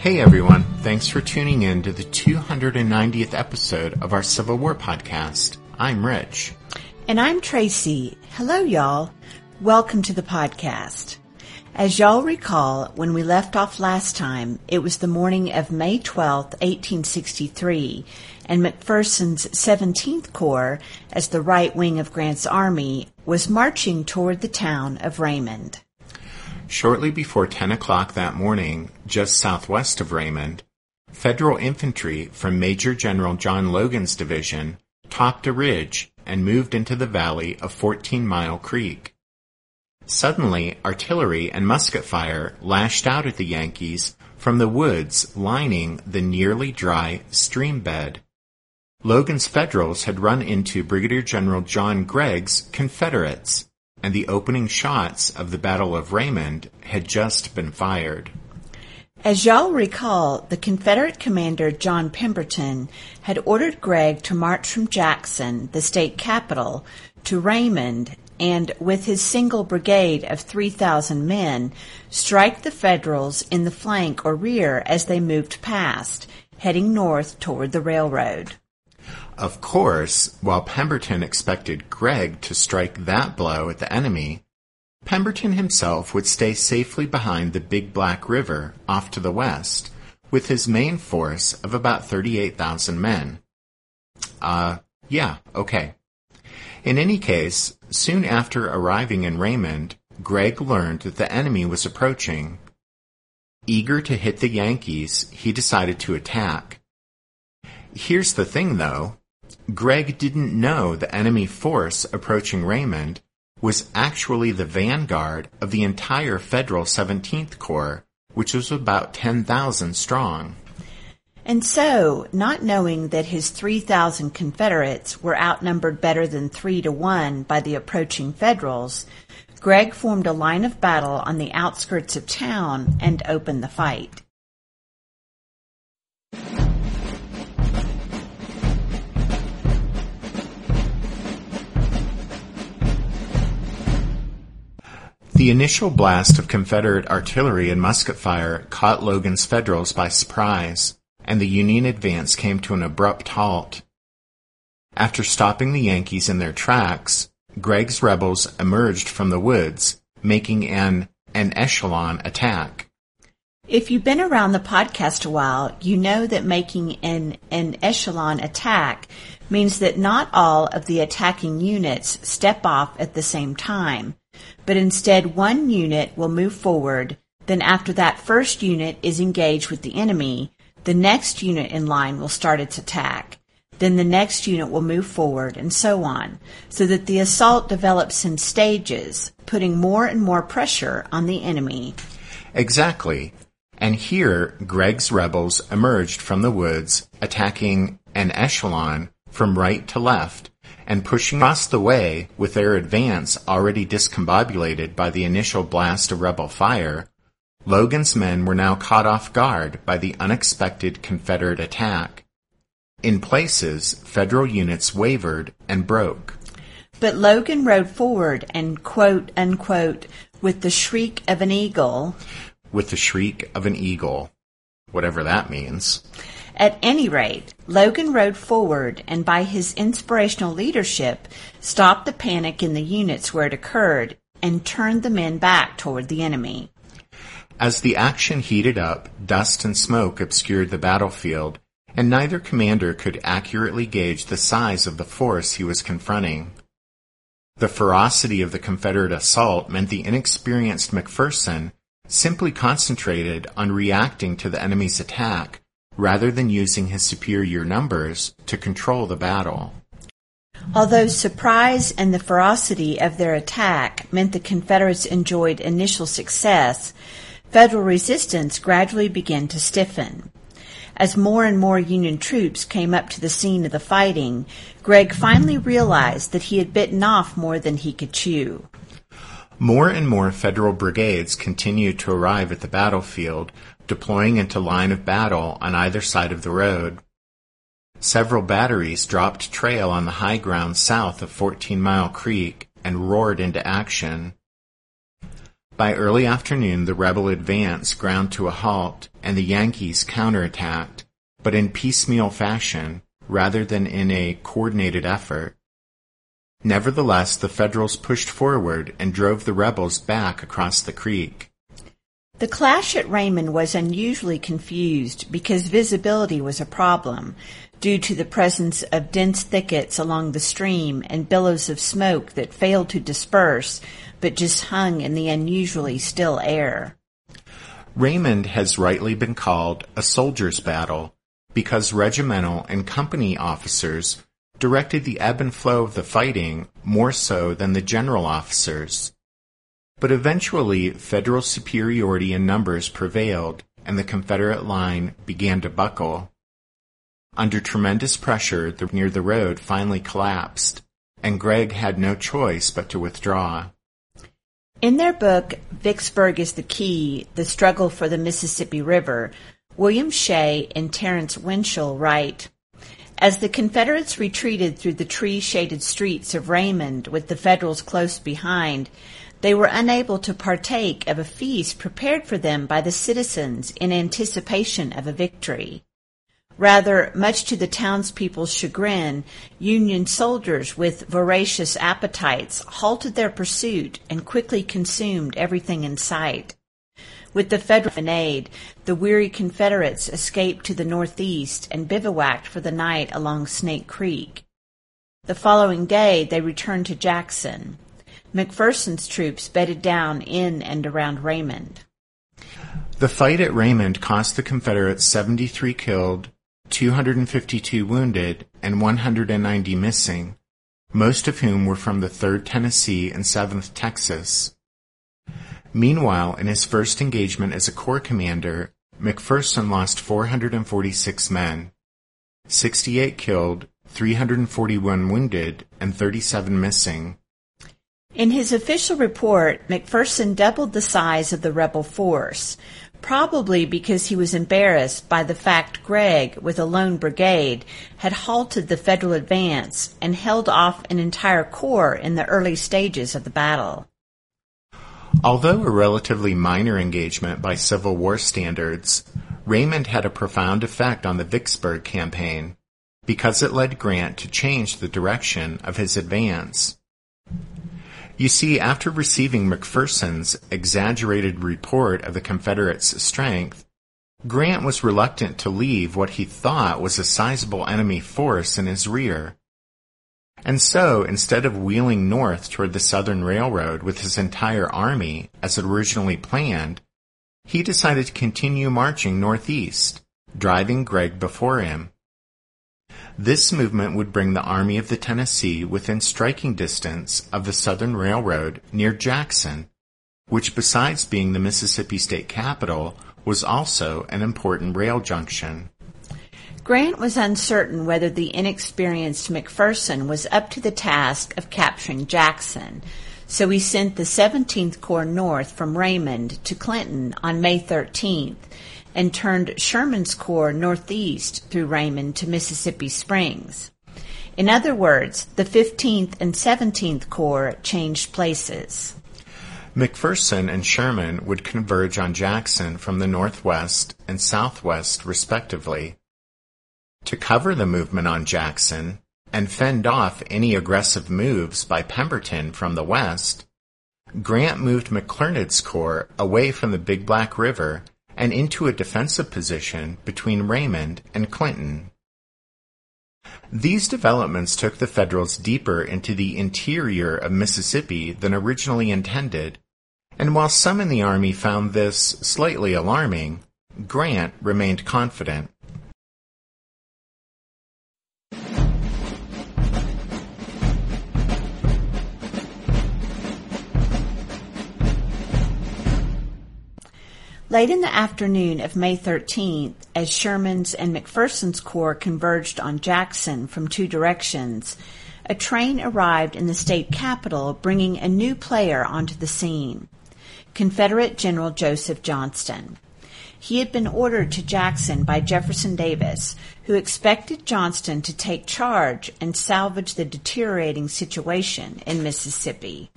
Hey everyone, thanks for tuning in to the 290th episode of our Civil War podcast. I'm Rich. And I'm Tracy. Hello, y'all. Welcome to the podcast. As y'all recall, when we left off last time, it was the morning of May 12th, 1863, and McPherson's 17th Corps, as the right wing of Grant's army, was marching toward the town of Raymond. Shortly before 10 o'clock that morning, just southwest of Raymond, Federal infantry from Major General John Logan's division topped a ridge and moved into the valley of Fourteen Mile Creek. Suddenly, artillery and musket fire lashed out at the Yankees from the woods lining the nearly dry stream bed. Logan's Federals had run into Brigadier General John Gregg's Confederates and the opening shots of the Battle of Raymond had just been fired. As y'all recall, the Confederate commander John Pemberton had ordered Gregg to march from Jackson, the state capital, to Raymond and, with his single brigade of 3,000 men, strike the Federals in the flank or rear as they moved past, heading north toward the railroad. Of course, while Pemberton expected Gregg to strike that blow at the enemy, Pemberton himself would stay safely behind the Big Black River off to the west with his main force of about 38,000 men. Uh, yeah, okay. In any case, soon after arriving in Raymond, Gregg learned that the enemy was approaching. Eager to hit the Yankees, he decided to attack. Here's the thing though, Gregg didn't know the enemy force approaching Raymond was actually the vanguard of the entire Federal 17th Corps, which was about 10,000 strong. And so, not knowing that his 3,000 Confederates were outnumbered better than three to one by the approaching Federals, Gregg formed a line of battle on the outskirts of town and opened the fight. The initial blast of Confederate artillery and musket fire caught Logan's Federals by surprise, and the Union advance came to an abrupt halt. After stopping the Yankees in their tracks, Gregg's rebels emerged from the woods, making an en echelon attack. If you've been around the podcast a while, you know that making an, en echelon attack means that not all of the attacking units step off at the same time but instead one unit will move forward. Then after that first unit is engaged with the enemy, the next unit in line will start its attack. Then the next unit will move forward and so on, so that the assault develops in stages, putting more and more pressure on the enemy. Exactly. And here, Gregg's rebels emerged from the woods, attacking en echelon from right to left, and pushing across the way with their advance already discombobulated by the initial blast of rebel fire, Logan's men were now caught off guard by the unexpected Confederate attack. In places, Federal units wavered and broke. But Logan rode forward and quote unquote with the shriek of an eagle. With the shriek of an eagle. Whatever that means At any rate, Logan rode forward and by his inspirational leadership stopped the panic in the units where it occurred and turned the men back toward the enemy. As the action heated up, dust and smoke obscured the battlefield, and neither commander could accurately gauge the size of the force he was confronting. The ferocity of the Confederate assault meant the inexperienced McPherson simply concentrated on reacting to the enemy's attack rather than using his superior numbers to control the battle. Although surprise and the ferocity of their attack meant the Confederates enjoyed initial success, Federal resistance gradually began to stiffen. As more and more Union troops came up to the scene of the fighting, Gregg finally realized that he had bitten off more than he could chew. More and more Federal brigades continued to arrive at the battlefield, deploying into line of battle on either side of the road. Several batteries dropped trail on the high ground south of Fourteen Mile Creek and roared into action. By early afternoon, the rebel advance ground to a halt, and the Yankees counterattacked, but in piecemeal fashion rather than in a coordinated effort. Nevertheless, the Federals pushed forward and drove the rebels back across the creek. The clash at Raymond was unusually confused because visibility was a problem due to the presence of dense thickets along the stream and billows of smoke that failed to disperse but just hung in the unusually still air. Raymond has rightly been called a soldier's battle because regimental and company officers directed the ebb and flow of the fighting more so than the general officers. But eventually, Federal superiority in numbers prevailed and the Confederate line began to buckle. Under tremendous pressure, the near the road finally collapsed, and Gregg had no choice but to withdraw. In their book, Vicksburg is the Key, The Struggle for the Mississippi River, William Shea and Terrence Winschel write, As the Confederates retreated through the tree-shaded streets of Raymond with the Federals close behind, they were unable to partake of a feast prepared for them by the citizens in anticipation of a victory. Rather, much to the townspeople's chagrin, Union soldiers with voracious appetites halted their pursuit and quickly consumed everything in sight. With the Federal aid, the weary Confederates escaped to the northeast and bivouacked for the night along Snake Creek. The following day they returned to Jackson. McPherson's troops bedded down in and around Raymond. The fight at Raymond cost the Confederates 73 killed, 252 wounded, and 190 missing, most of whom were from the 3rd Tennessee and 7th Texas. Meanwhile, in his first engagement as a corps commander, McPherson lost 446 men, 68 killed, 341 wounded, and 37 missing. In his official report, McPherson doubled the size of the rebel force, probably because he was embarrassed by the fact Gregg, with a lone brigade, had halted the Federal advance and held off an entire corps in the early stages of the battle. Although a relatively minor engagement by Civil War standards, Raymond had a profound effect on the Vicksburg campaign because it led Grant to change the direction of his advance. You see, after receiving McPherson's exaggerated report of the Confederates' strength, Grant was reluctant to leave what he thought was a sizable enemy force in his rear. And so, instead of wheeling north toward the Southern Railroad with his entire army as originally planned, he decided to continue marching northeast, driving Gregg before him. This movement would bring the Army of the Tennessee within striking distance of the Southern Railroad near Jackson, which besides being the Mississippi state capital, was also an important rail junction. Grant was uncertain whether the inexperienced McPherson was up to the task of capturing Jackson, so he sent the 17th Corps north from Raymond to Clinton on May 13th and turned Sherman's Corps northeast through Raymond to Mississippi Springs. In other words, the 15th and 17th Corps changed places. McPherson and Sherman would converge on Jackson from the northwest and southwest respectively. To cover the movement on Jackson and fend off any aggressive moves by Pemberton from the west, Grant moved McClernand's corps away from the Big Black River and into a defensive position between Raymond and Clinton. These developments took the Federals deeper into the interior of Mississippi than originally intended, and while some in the Army found this slightly alarming, Grant remained confident. Late in the afternoon of May 13th, as Sherman's and McPherson's corps converged on Jackson from two directions, a train arrived in the state capital bringing a new player onto the scene Confederate General Joseph Johnston. He had been ordered to Jackson by Jefferson Davis, who expected Johnston to take charge and salvage the deteriorating situation in Mississippi.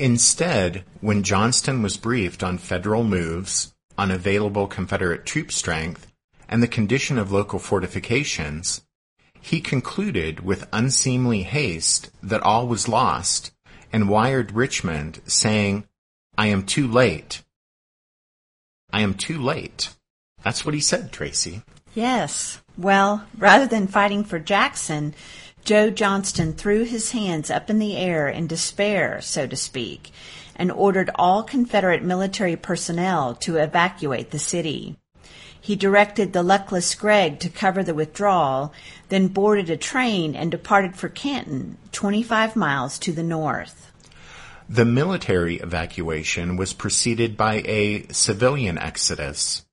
Instead, when Johnston was briefed on federal moves, on available Confederate troop strength, and the condition of local fortifications, he concluded with unseemly haste that all was lost and wired Richmond saying, I am too late. I am too late. That's what he said, Tracy. Yes. Well, rather than fighting for Jackson, Joe Johnston threw his hands up in the air in despair, so to speak, and ordered all Confederate military personnel to evacuate the city. He directed the luckless Gregg to cover the withdrawal, then boarded a train and departed for Canton, 25 miles to the north. The military evacuation was preceded by a civilian exodus.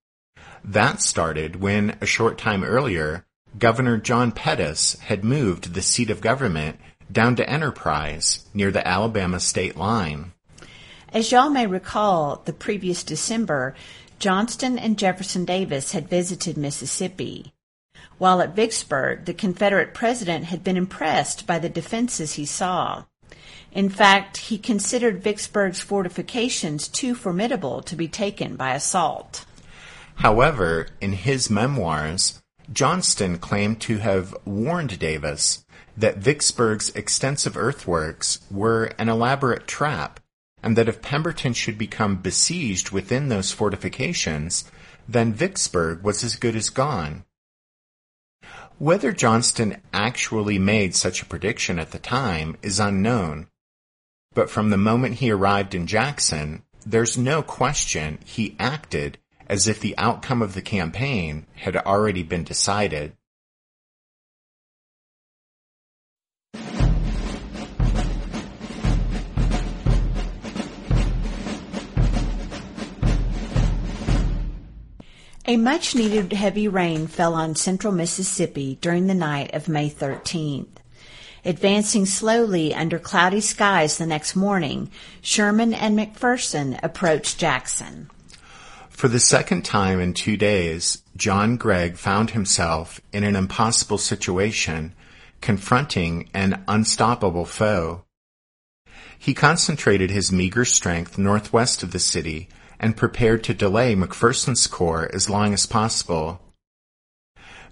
That started when, a short time earlier, Governor John Pettus had moved the seat of government down to Enterprise near the Alabama state line. As y'all may recall, the previous December, Johnston and Jefferson Davis had visited Mississippi. While at Vicksburg, the Confederate president had been impressed by the defenses he saw. In fact, he considered Vicksburg's fortifications too formidable to be taken by assault. However, in his memoirs, Johnston claimed to have warned Davis that Vicksburg's extensive earthworks were an elaborate trap, and that if Pemberton should become besieged within those fortifications, then Vicksburg was as good as gone. Whether Johnston actually made such a prediction at the time is unknown, but from the moment he arrived in Jackson, there's no question he acted as if the outcome of the campaign had already been decided. A much needed heavy rain fell on central Mississippi during the night of May 13th. Advancing slowly under cloudy skies the next morning, Sherman and McPherson approached Jackson. For the second time in two days, John Gregg found himself in an impossible situation, confronting an unstoppable foe. He concentrated his meager strength northwest of the city and prepared to delay McPherson's corps as long as possible.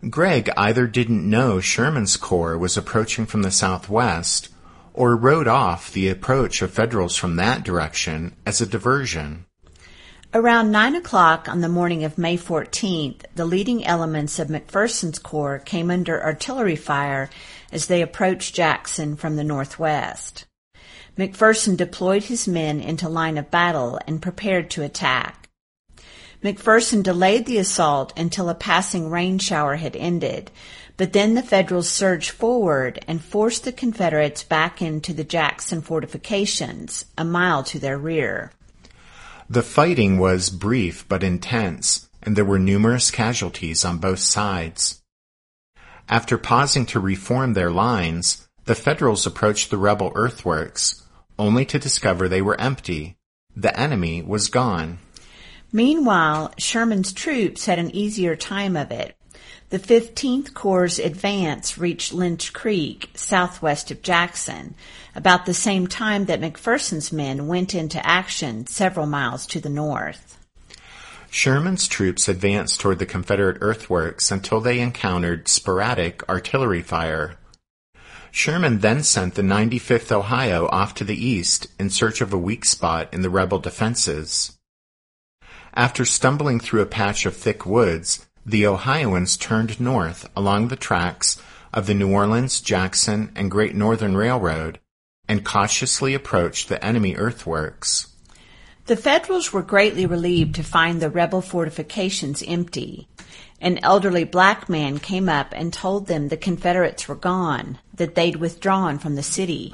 Gregg either didn't know Sherman's corps was approaching from the southwest or wrote off the approach of Federals from that direction as a diversion. Around 9 o'clock on the morning of May 14th, the leading elements of McPherson's Corps came under artillery fire as they approached Jackson from the northwest. McPherson deployed his men into line of battle and prepared to attack. McPherson delayed the assault until a passing rain shower had ended, but then the Federals surged forward and forced the Confederates back into the Jackson fortifications, a mile to their rear. The fighting was brief but intense, and there were numerous casualties on both sides. After pausing to reform their lines, the Federals approached the rebel earthworks, only to discover they were empty. The enemy was gone. Meanwhile, Sherman's troops had an easier time of it. The 15th Corps' advance reached Lynch Creek, southwest of Jackson, about the same time that McPherson's men went into action several miles to the north. Sherman's troops advanced toward the Confederate earthworks until they encountered sporadic artillery fire. Sherman then sent the 95th Ohio off to the east in search of a weak spot in the rebel defenses. After stumbling through a patch of thick woods, the Ohioans turned north along the tracks of the New Orleans, Jackson, and Great Northern Railroad and cautiously approached the enemy earthworks. The Federals were greatly relieved to find the rebel fortifications empty. An elderly black man came up and told them the Confederates were gone, that they'd withdrawn from the city.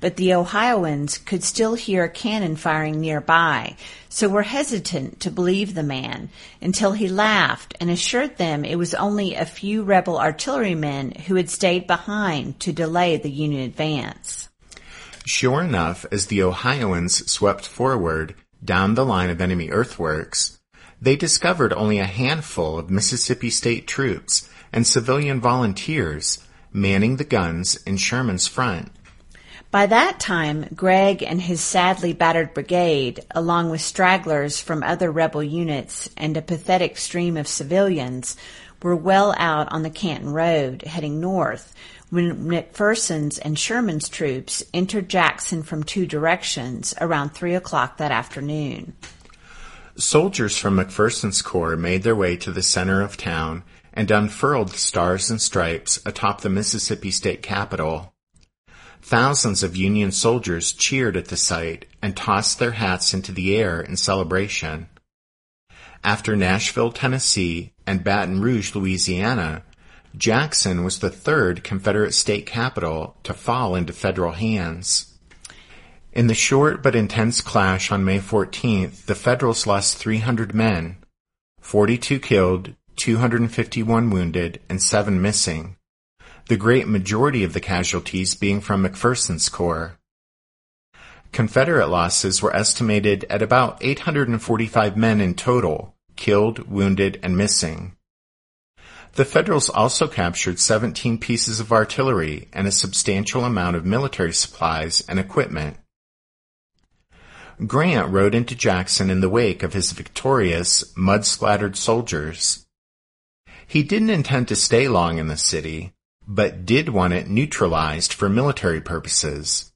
But the Ohioans could still hear cannon firing nearby, so were hesitant to believe the man until he laughed and assured them it was only a few rebel artillerymen who had stayed behind to delay the Union advance. Sure enough, as the Ohioans swept forward down the line of enemy earthworks, they discovered only a handful of Mississippi State troops and civilian volunteers manning the guns in Sherman's front. By that time, Gregg and his sadly battered brigade, along with stragglers from other rebel units and a pathetic stream of civilians, were well out on the Canton Road, heading north, when McPherson's and Sherman's troops entered Jackson from two directions around three o'clock that afternoon. Soldiers from McPherson's Corps made their way to the center of town and unfurled the stars and stripes atop the Mississippi State Capitol. Thousands of Union soldiers cheered at the sight and tossed their hats into the air in celebration. After Nashville, Tennessee, and Baton Rouge, Louisiana, Jackson was the third Confederate state capital to fall into federal hands. In the short but intense clash on May 14th, the Federals lost 300 men, 42 killed, 251 wounded, and 7 missing, the great majority of the casualties being from McPherson's Corps. Confederate losses were estimated at about 845 men in total, killed, wounded, and missing. The Federals also captured 17 pieces of artillery and a substantial amount of military supplies and equipment. Grant rode into Jackson in the wake of his victorious, mud-splattered soldiers. He didn't intend to stay long in the city, but did want it neutralized for military purposes.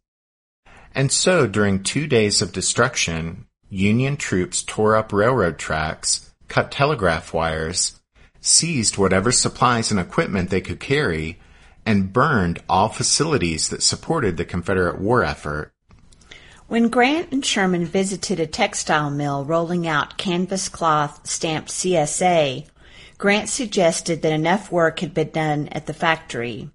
And so during two days of destruction, Union troops tore up railroad tracks, cut telegraph wires, seized whatever supplies and equipment they could carry, and burned all facilities that supported the Confederate war effort. When Grant and Sherman visited a textile mill rolling out canvas cloth stamped CSA, Grant suggested that enough work had been done at the factory.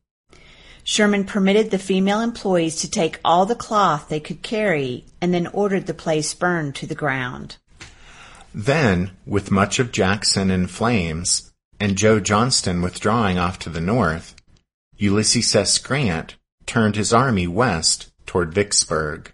Sherman permitted the female employees to take all the cloth they could carry and then ordered the place burned to the ground. Then, with much of Jackson in flames and Joe Johnston withdrawing off to the north, Ulysses S. Grant turned his army west toward Vicksburg.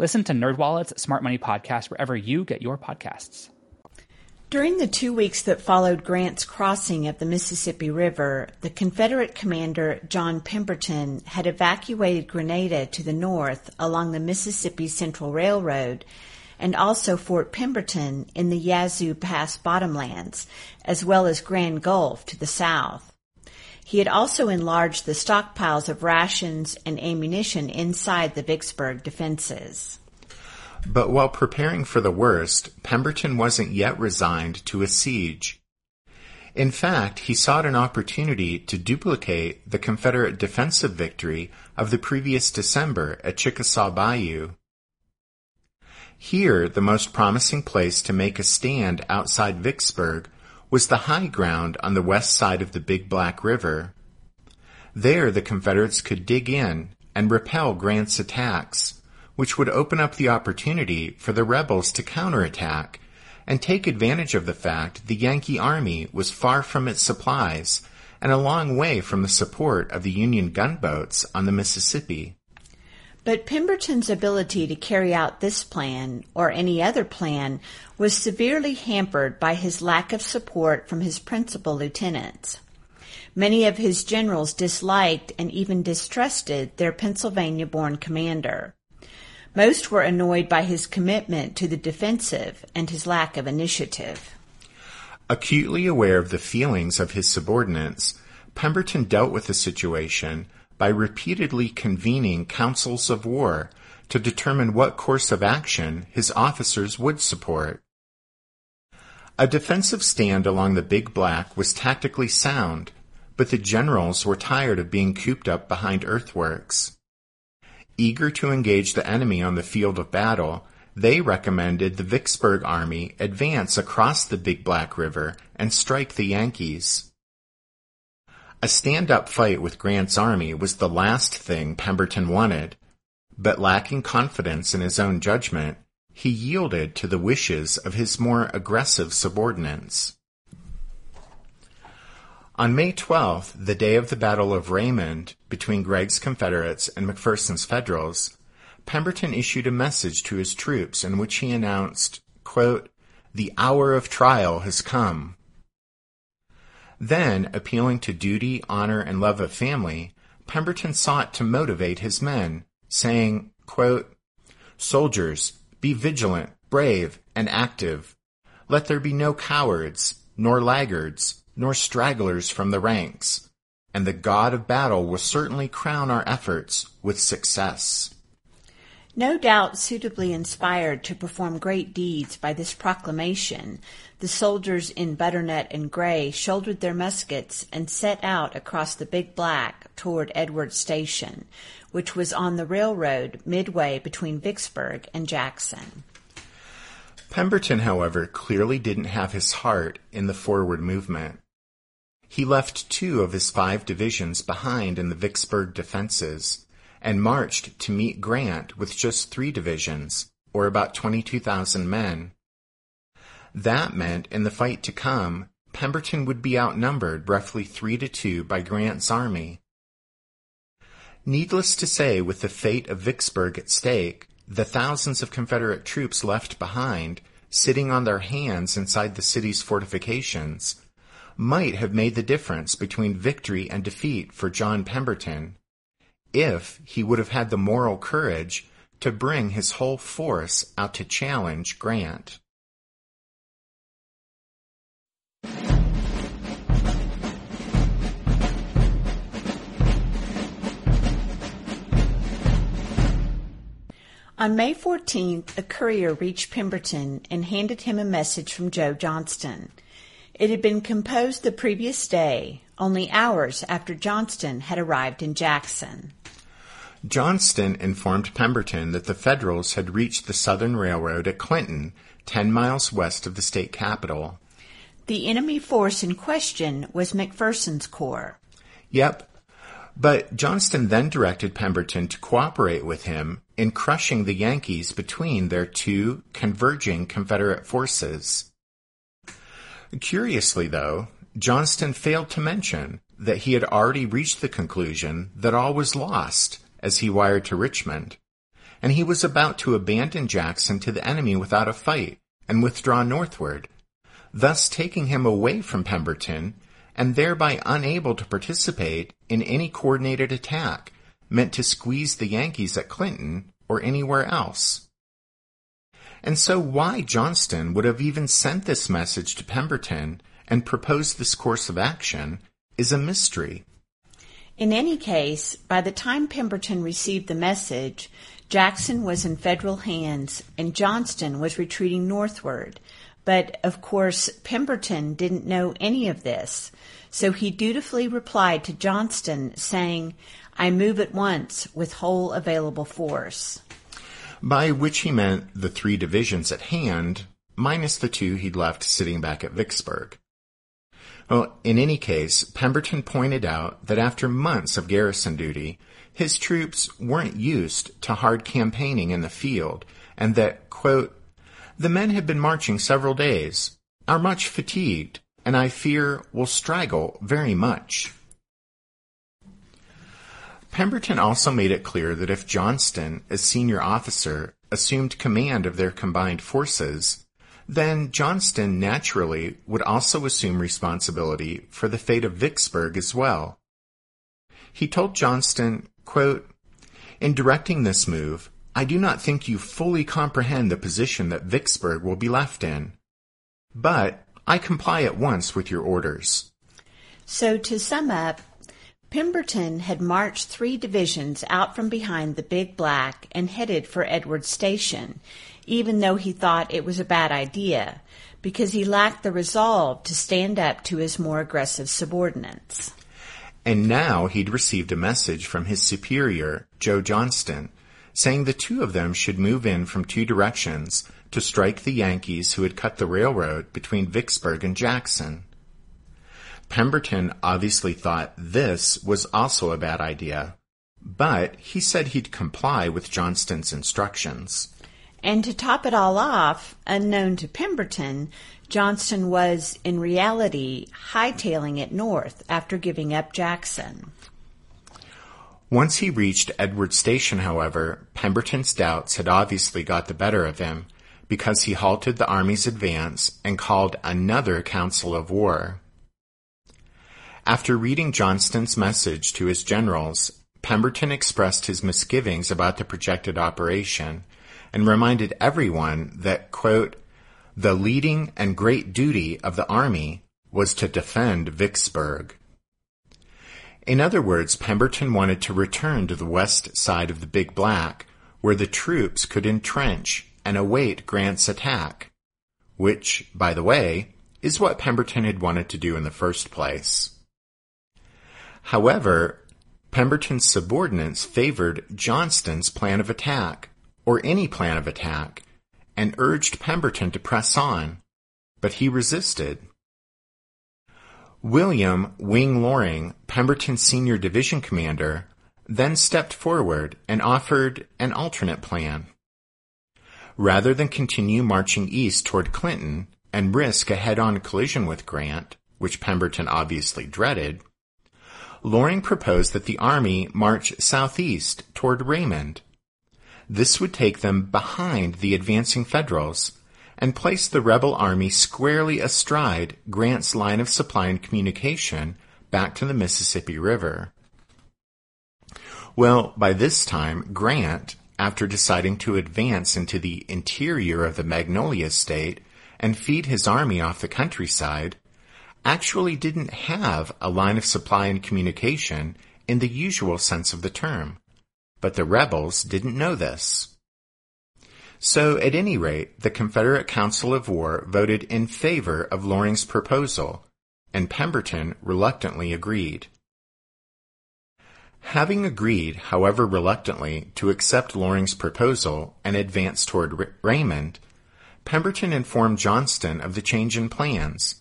Listen to NerdWallet's Smart Money Podcast wherever you get your podcasts. During the two weeks that followed Grant's crossing of the Mississippi River, the Confederate commander John Pemberton had evacuated Grenada to the north along the Mississippi Central Railroad and also Fort Pemberton in the Yazoo Pass bottomlands, as well as Grand Gulf to the south. He had also enlarged the stockpiles of rations and ammunition inside the Vicksburg defenses. But while preparing for the worst, Pemberton wasn't yet resigned to a siege. In fact, he sought an opportunity to duplicate the Confederate defensive victory of the previous December at Chickasaw Bayou. Here, the most promising place to make a stand outside Vicksburg was the high ground on the west side of the Big Black River. There, the Confederates could dig in and repel Grant's attacks, which would open up the opportunity for the rebels to counterattack and take advantage of the fact the Yankee army was far from its supplies and a long way from the support of the Union gunboats on the Mississippi. But Pemberton's ability to carry out this plan or any other plan was severely hampered by his lack of support from his principal lieutenants. Many of his generals disliked and even distrusted their Pennsylvania born commander. Most were annoyed by his commitment to the defensive and his lack of initiative. Acutely aware of the feelings of his subordinates, Pemberton dealt with the situation by repeatedly convening councils of war to determine what course of action his officers would support. A defensive stand along the Big Black was tactically sound, but the generals were tired of being cooped up behind earthworks. Eager to engage the enemy on the field of battle, they recommended the Vicksburg army advance across the Big Black River and strike the Yankees. A stand-up fight with Grant's army was the last thing Pemberton wanted, but lacking confidence in his own judgment, he yielded to the wishes of his more aggressive subordinates. On May 12th, the day of the Battle of Raymond between Gregg's Confederates and McPherson's Federals, Pemberton issued a message to his troops in which he announced, quote, The hour of trial has come. Then, appealing to duty, honor, and love of family, Pemberton sought to motivate his men, saying, quote, Soldiers, be vigilant, brave, and active. Let there be no cowards, nor laggards, nor stragglers from the ranks, and the God of battle will certainly crown our efforts with success. No doubt suitably inspired to perform great deeds by this proclamation, the soldiers in butternut and gray shouldered their muskets and set out across the Big Black toward Edwards Station, which was on the railroad midway between Vicksburg and Jackson. Pemberton, however, clearly didn't have his heart in the forward movement. He left two of his five divisions behind in the Vicksburg defenses and marched to meet Grant with just three divisions, or about 22,000 men. That meant in the fight to come, Pemberton would be outnumbered roughly three to two by Grant's army. Needless to say, with the fate of Vicksburg at stake, the thousands of Confederate troops left behind, sitting on their hands inside the city's fortifications, might have made the difference between victory and defeat for John Pemberton, if he would have had the moral courage to bring his whole force out to challenge Grant. On May 14th, a courier reached Pemberton and handed him a message from Joe Johnston. It had been composed the previous day, only hours after Johnston had arrived in Jackson. Johnston informed Pemberton that the Federals had reached the Southern Railroad at Clinton, 10 miles west of the state capital. The enemy force in question was McPherson's corps. Yep, but Johnston then directed Pemberton to cooperate with him in crushing the Yankees between their two converging Confederate forces. Curiously, though, Johnston failed to mention that he had already reached the conclusion that all was lost as he wired to Richmond, and he was about to abandon Jackson to the enemy without a fight and withdraw northward, thus taking him away from Pemberton and thereby unable to participate in any coordinated attack meant to squeeze the Yankees at Clinton or anywhere else. And so why Johnston would have even sent this message to Pemberton and proposed this course of action is a mystery. In any case, by the time Pemberton received the message, Jackson was in federal hands and Johnston was retreating northward. But of course, Pemberton didn't know any of this, so he dutifully replied to Johnston saying, I move at once with whole available force. By which he meant the three divisions at hand, minus the two he'd left sitting back at Vicksburg. Well, in any case, Pemberton pointed out that after months of garrison duty, his troops weren't used to hard campaigning in the field, and that, quote, the men have been marching several days, are much fatigued, and I fear will straggle very much. Pemberton also made it clear that if Johnston, as senior officer, assumed command of their combined forces, then Johnston naturally would also assume responsibility for the fate of Vicksburg as well. He told Johnston, quote, In directing this move, I do not think you fully comprehend the position that Vicksburg will be left in. But I comply at once with your orders. So to sum up, Pemberton had marched three divisions out from behind the Big Black and headed for Edwards Station, even though he thought it was a bad idea, because he lacked the resolve to stand up to his more aggressive subordinates. And now he'd received a message from his superior, Joe Johnston, saying the two of them should move in from two directions to strike the Yankees who had cut the railroad between Vicksburg and Jackson. Pemberton obviously thought this was also a bad idea, but he said he'd comply with Johnston's instructions. And to top it all off, unknown to Pemberton, Johnston was, in reality, hightailing it north after giving up Jackson. Once he reached Edward Station, however, Pemberton's doubts had obviously got the better of him because he halted the army's advance and called another council of war. After reading Johnston's message to his generals, Pemberton expressed his misgivings about the projected operation and reminded everyone that, quote, the leading and great duty of the army was to defend Vicksburg. In other words, Pemberton wanted to return to the west side of the Big Black, where the troops could entrench and await Grant's attack, which, by the way, is what Pemberton had wanted to do in the first place. However, Pemberton's subordinates favored Johnston's plan of attack, or any plan of attack, and urged Pemberton to press on, but he resisted. William Wing Loring, Pemberton's senior division commander, then stepped forward and offered an alternate plan. Rather than continue marching east toward Clinton and risk a head-on collision with Grant, which Pemberton obviously dreaded, Loring proposed that the army march southeast toward Raymond. This would take them behind the advancing Federals and place the rebel army squarely astride Grant's line of supply and communication back to the Mississippi River. Well, by this time, Grant, after deciding to advance into the interior of the Magnolia State and feed his army off the countryside, actually didn't have a line of supply and communication in the usual sense of the term. But the rebels didn't know this. So at any rate, the Confederate Council of War voted in favor of Loring's proposal, and Pemberton reluctantly agreed. Having agreed, however reluctantly, to accept Loring's proposal and advance toward Raymond, Pemberton informed Johnston of the change in plans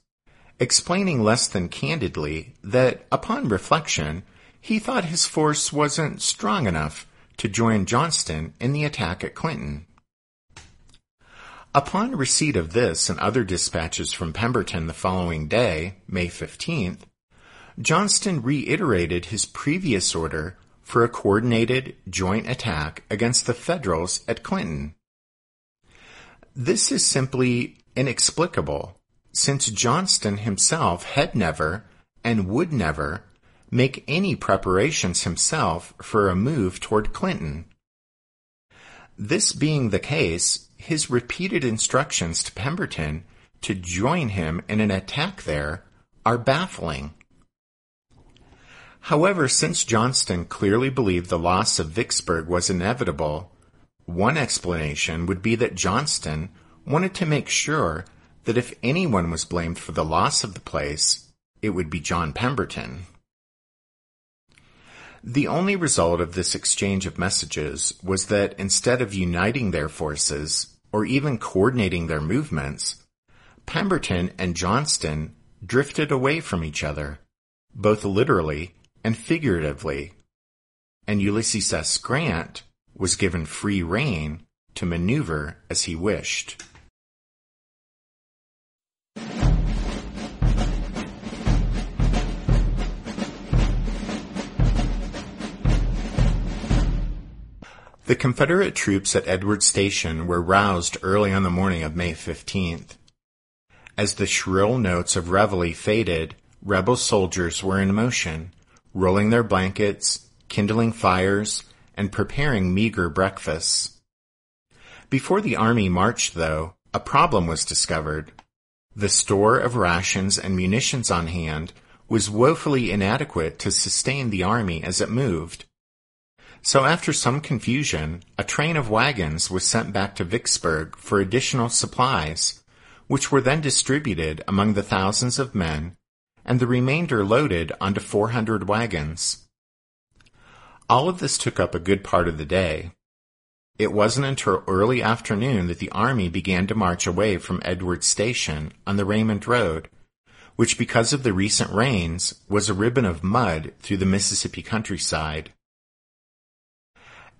explaining less than candidly that, upon reflection, he thought his force wasn't strong enough to join Johnston in the attack at Clinton. Upon receipt of this and other dispatches from Pemberton the following day, May 15th, Johnston reiterated his previous order for a coordinated joint attack against the Federals at Clinton. This is simply inexplicable, since Johnston himself had never and would never make any preparations himself for a move toward Clinton. This being the case, his repeated instructions to Pemberton to join him in an attack there are baffling. However, since Johnston clearly believed the loss of Vicksburg was inevitable, one explanation would be that Johnston wanted to make sure that if anyone was blamed for the loss of the place, it would be John Pemberton. The only result of this exchange of messages was that instead of uniting their forces, or even coordinating their movements, Pemberton and Johnston drifted away from each other, both literally and figuratively, and Ulysses S. Grant was given free rein to maneuver as he wished. The Confederate troops at Edwards Station were roused early on the morning of May 15th. As the shrill notes of reveille faded, rebel soldiers were in motion, rolling their blankets, kindling fires, and preparing meager breakfasts. Before the army marched, though, a problem was discovered. The store of rations and munitions on hand was woefully inadequate to sustain the army as it moved. So after some confusion, a train of wagons was sent back to Vicksburg for additional supplies, which were then distributed among the thousands of men, and the remainder loaded onto 400 wagons. All of this took up a good part of the day. It wasn't until early afternoon that the army began to march away from Edwards Station on the Raymond Road, which because of the recent rains was a ribbon of mud through the Mississippi countryside.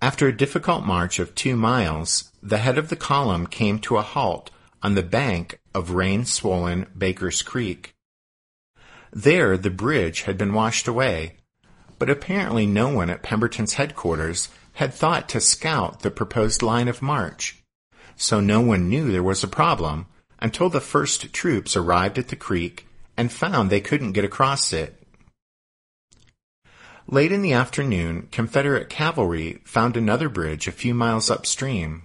After a difficult march of two miles, the head of the column came to a halt on the bank of rain-swollen Baker's Creek. There the bridge had been washed away, but apparently no one at Pemberton's headquarters had thought to scout the proposed line of march, so no one knew there was a problem until the first troops arrived at the creek and found they couldn't get across it. Late in the afternoon, Confederate cavalry found another bridge a few miles upstream.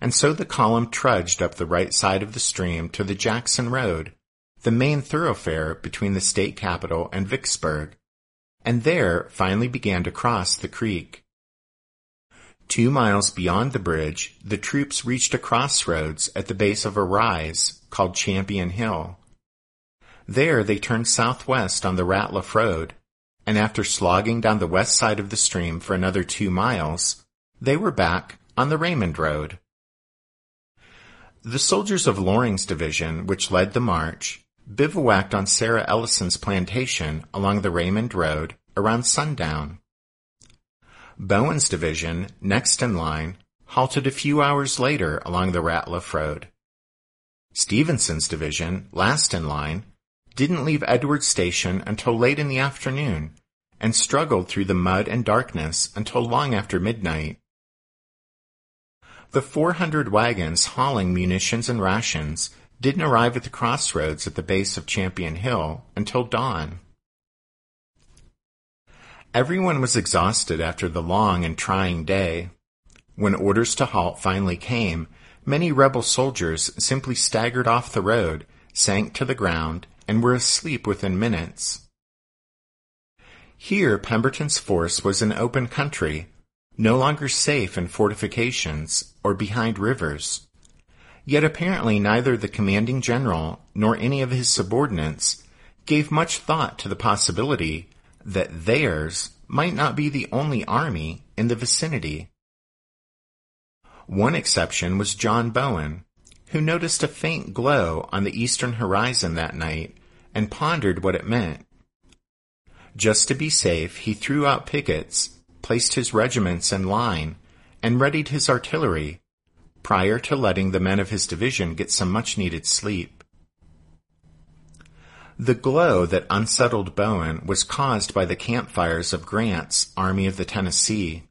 And so the column trudged up the right side of the stream to the Jackson Road, the main thoroughfare between the state capital and Vicksburg, and there finally began to cross the creek. Two miles beyond the bridge, the troops reached a crossroads at the base of a rise called Champion Hill. There they turned southwest on the Ratliff Road and after slogging down the west side of the stream for another two miles, they were back on the Raymond Road. The soldiers of Loring's division, which led the march, bivouacked on Sarah Ellison's plantation along the Raymond Road around sundown. Bowen's division, next in line, halted a few hours later along the Ratliff Road. Stevenson's division, last in line, didn't leave Edwards Station until late in the afternoon and struggled through the mud and darkness until long after midnight. The 400 wagons hauling munitions and rations didn't arrive at the crossroads at the base of Champion Hill until dawn. Everyone was exhausted after the long and trying day. When orders to halt finally came, many rebel soldiers simply staggered off the road, sank to the ground, and were asleep within minutes. Here Pemberton's force was in open country, no longer safe in fortifications or behind rivers. Yet apparently neither the commanding general nor any of his subordinates gave much thought to the possibility that theirs might not be the only army in the vicinity. One exception was John Bowen, who noticed a faint glow on the eastern horizon that night and pondered what it meant. Just to be safe, he threw out pickets, placed his regiments in line, and readied his artillery, prior to letting the men of his division get some much needed sleep. The glow that unsettled Bowen was caused by the campfires of Grant's Army of the Tennessee.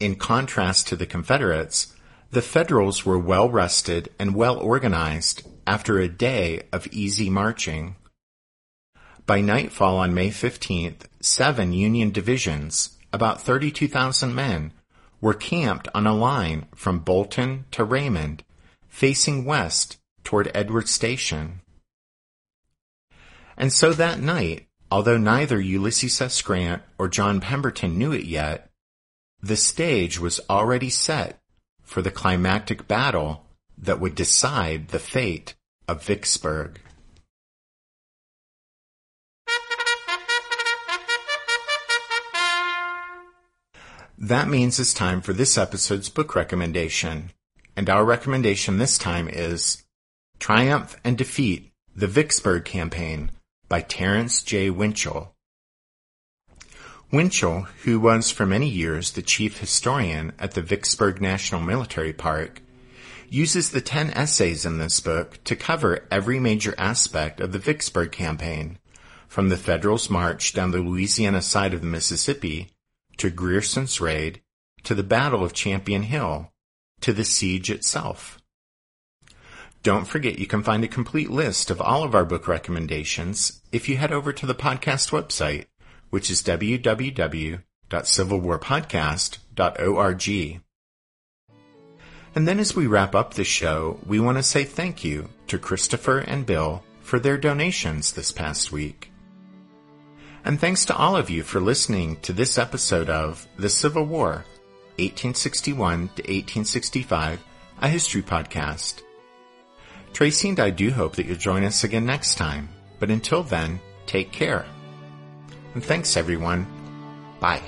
In contrast to the Confederates, the Federals were well rested and well organized after a day of easy marching. By nightfall on May 15th, seven Union divisions, about 32,000 men, were camped on a line from Bolton to Raymond, facing west toward Edwards Station. And so that night, although neither Ulysses S. Grant or John Pemberton knew it yet, the stage was already set for the climactic battle that would decide the fate of Vicksburg. That means it's time for this episode's book recommendation. And our recommendation this time is Triumph and Defeat, the Vicksburg Campaign by Terrence J. Winschel. Winschel, who was for many years the chief historian at the Vicksburg National Military Park, uses the 10 essays in this book to cover every major aspect of the Vicksburg campaign, from the Federals' march down the Louisiana side of the Mississippi to Grierson's raid to the Battle of Champion Hill to the siege itself. Don't forget you can find a complete list of all of our book recommendations if you head over to the podcast website, which is www.civilwarpodcast.org. And then as we wrap up the show, we want to say thank you to Christopher and Bill for their donations this past week. And thanks to all of you for listening to this episode of The Civil War, 1861 to 1865, a history podcast. Tracy and I do hope that you'll join us again next time. But until then, take care. And thanks everyone. Bye.